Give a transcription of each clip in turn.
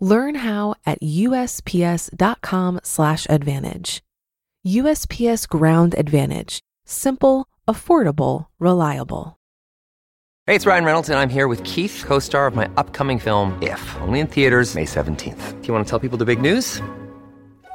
Learn how at USPS.com/advantage. USPS Ground Advantage: simple, affordable, reliable. Hey, it's Ryan Reynolds, and I'm here with Keith, co-star of my upcoming film If, only in theaters May 17th. Do you want to tell people the big news?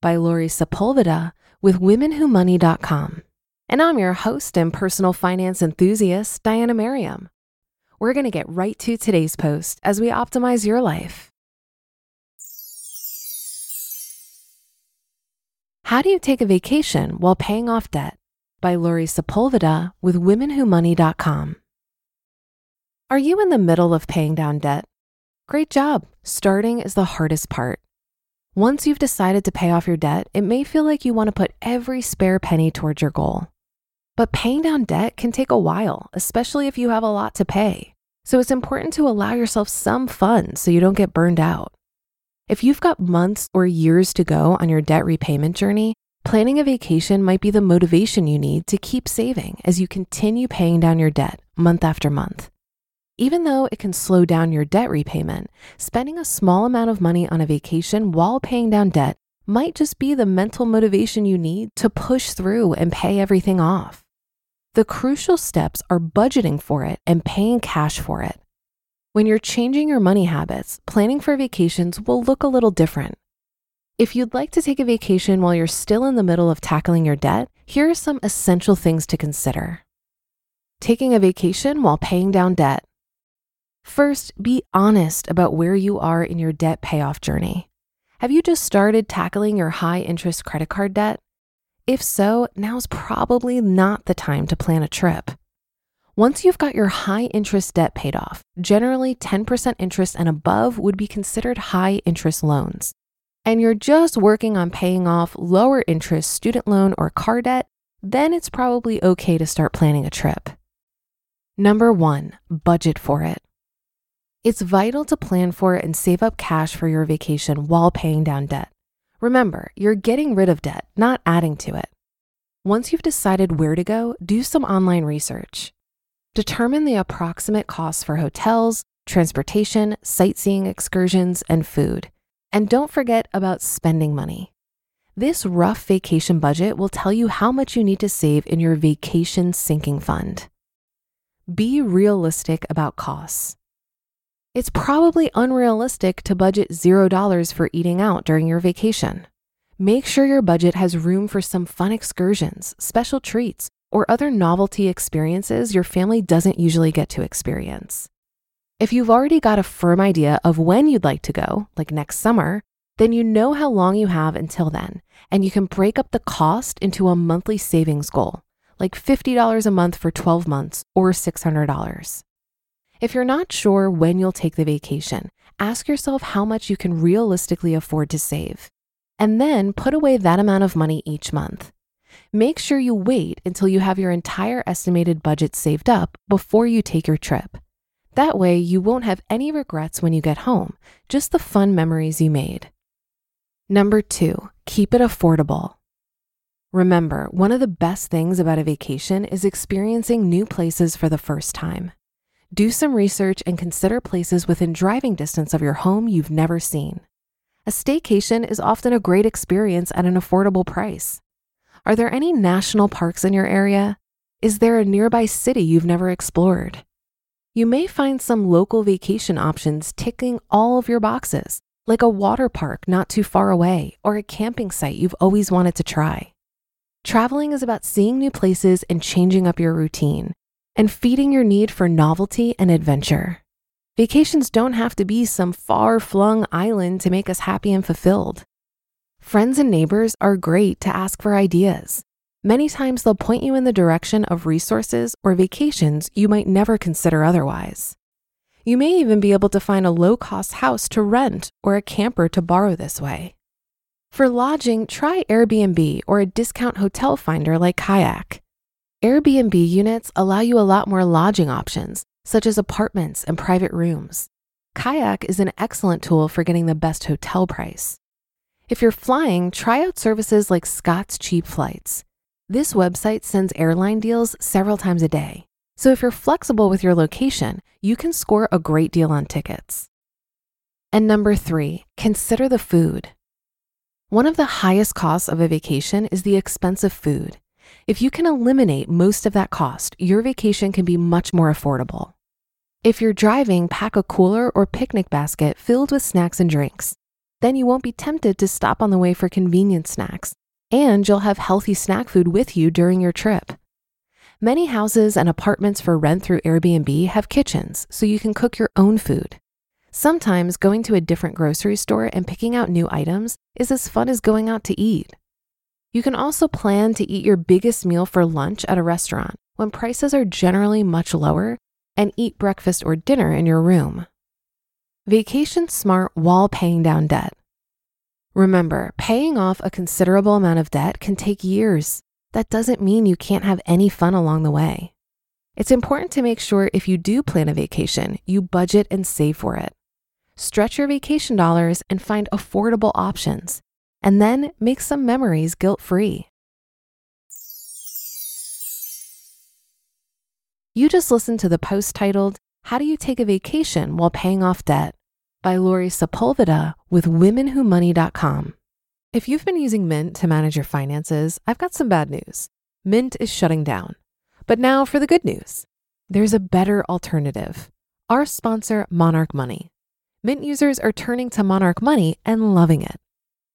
By Laurie Sepulveda with WomenWhoMoney.com. And I'm your host and personal finance enthusiast, Diana Merriam. We're going to get right to today's post as we optimize your life. How do you take a vacation while paying off debt? By Laurie Sepulveda with WomenWhoMoney.com. Are you in the middle of paying down debt? Great job. Starting is the hardest part. Once you've decided to pay off your debt, it may feel like you want to put every spare penny towards your goal. But paying down debt can take a while, especially if you have a lot to pay. So it's important to allow yourself some fun so you don't get burned out. If you've got months or years to go on your debt repayment journey, planning a vacation might be the motivation you need to keep saving as you continue paying down your debt month after month. Even though it can slow down your debt repayment, spending a small amount of money on a vacation while paying down debt might just be the mental motivation you need to push through and pay everything off. The crucial steps are budgeting for it and paying cash for it. When you're changing your money habits, planning for vacations will look a little different. If you'd like to take a vacation while you're still in the middle of tackling your debt, here are some essential things to consider. Taking a vacation while paying down debt. First, be honest about where you are in your debt payoff journey. Have you just started tackling your high interest credit card debt? If so, now's probably not the time to plan a trip. Once you've got your high interest debt paid off, generally 10% interest and above would be considered high interest loans. And you're just working on paying off lower interest student loan or car debt, then it's probably okay to start planning a trip. Number one, budget for it. It's vital to plan for and save up cash for your vacation while paying down debt. Remember, you're getting rid of debt, not adding to it. Once you've decided where to go, do some online research. Determine the approximate costs for hotels, transportation, sightseeing excursions, and food. And don't forget about spending money. This rough vacation budget will tell you how much you need to save in your vacation sinking fund. Be realistic about costs. It's probably unrealistic to budget $0 for eating out during your vacation. Make sure your budget has room for some fun excursions, special treats, or other novelty experiences your family doesn't usually get to experience. If you've already got a firm idea of when you'd like to go, like next summer, then you know how long you have until then, and you can break up the cost into a monthly savings goal, like $50 a month for 12 months or $600. If you're not sure when you'll take the vacation, ask yourself how much you can realistically afford to save. And then put away that amount of money each month. Make sure you wait until you have your entire estimated budget saved up before you take your trip. That way, you won't have any regrets when you get home, just the fun memories you made. Number two, keep it affordable. Remember, one of the best things about a vacation is experiencing new places for the first time. Do some research and consider places within driving distance of your home you've never seen. A staycation is often a great experience at an affordable price. Are there any national parks in your area? Is there a nearby city you've never explored? You may find some local vacation options ticking all of your boxes, like a water park not too far away or a camping site you've always wanted to try. Traveling is about seeing new places and changing up your routine and feeding your need for novelty and adventure. Vacations don't have to be some far flung island to make us happy and fulfilled. Friends and neighbors are great to ask for ideas. Many times they'll point you in the direction of resources or vacations you might never consider otherwise. You may even be able to find a low cost house to rent or a camper to borrow this way. For lodging, try Airbnb or a discount hotel finder like Kayak. Airbnb units allow you a lot more lodging options, such as apartments and private rooms. Kayak is an excellent tool for getting the best hotel price. If you're flying, try out services like Scott's Cheap Flights. This website sends airline deals several times a day. So if you're flexible with your location, you can score a great deal on tickets. And number three, consider the food. One of the highest costs of a vacation is the expensive food. If you can eliminate most of that cost, your vacation can be much more affordable. If you're driving, pack a cooler or picnic basket filled with snacks and drinks. Then you won't be tempted to stop on the way for convenient snacks, and you'll have healthy snack food with you during your trip. Many houses and apartments for rent through Airbnb have kitchens, so you can cook your own food. Sometimes going to a different grocery store and picking out new items is as fun as going out to eat. You can also plan to eat your biggest meal for lunch at a restaurant when prices are generally much lower and eat breakfast or dinner in your room. Vacation smart while paying down debt. Remember, paying off a considerable amount of debt can take years. That doesn't mean you can't have any fun along the way. It's important to make sure if you do plan a vacation, you budget and save for it. Stretch your vacation dollars and find affordable options, and then make some memories guilt free. You just listened to the post titled, How Do You Take a Vacation While Paying Off Debt? by Laurie Sepulveda with WomenWhoMoney.com. If you've been using Mint to manage your finances, I've got some bad news. Mint is shutting down. But now for the good news there's a better alternative. Our sponsor, Monarch Money. Mint users are turning to Monarch Money and loving it.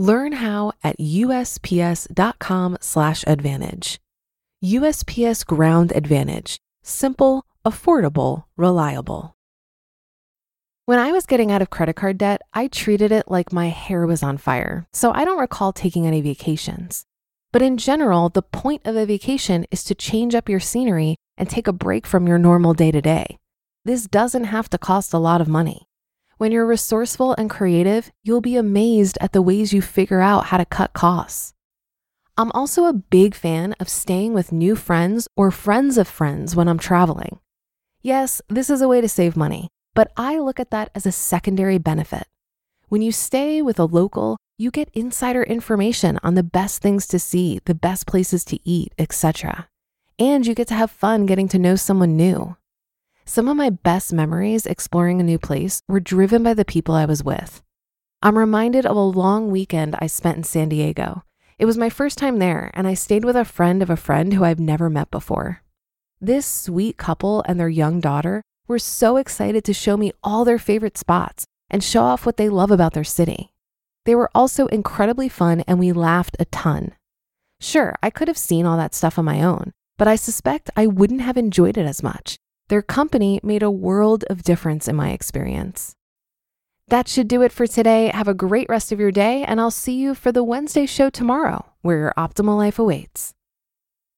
Learn how at USPS.com/slash advantage. USPS Ground Advantage. Simple, affordable, reliable. When I was getting out of credit card debt, I treated it like my hair was on fire, so I don't recall taking any vacations. But in general, the point of a vacation is to change up your scenery and take a break from your normal day to day. This doesn't have to cost a lot of money. When you're resourceful and creative, you'll be amazed at the ways you figure out how to cut costs. I'm also a big fan of staying with new friends or friends of friends when I'm traveling. Yes, this is a way to save money but I look at that as a secondary benefit. When you stay with a local, you get insider information on the best things to see, the best places to eat, etc. And you get to have fun getting to know someone new. Some of my best memories exploring a new place were driven by the people I was with. I'm reminded of a long weekend I spent in San Diego. It was my first time there, and I stayed with a friend of a friend who I've never met before. This sweet couple and their young daughter were so excited to show me all their favorite spots and show off what they love about their city. They were also incredibly fun, and we laughed a ton. Sure, I could have seen all that stuff on my own, but I suspect I wouldn't have enjoyed it as much. Their company made a world of difference in my experience. That should do it for today. Have a great rest of your day, and I'll see you for the Wednesday show tomorrow, where your optimal life awaits.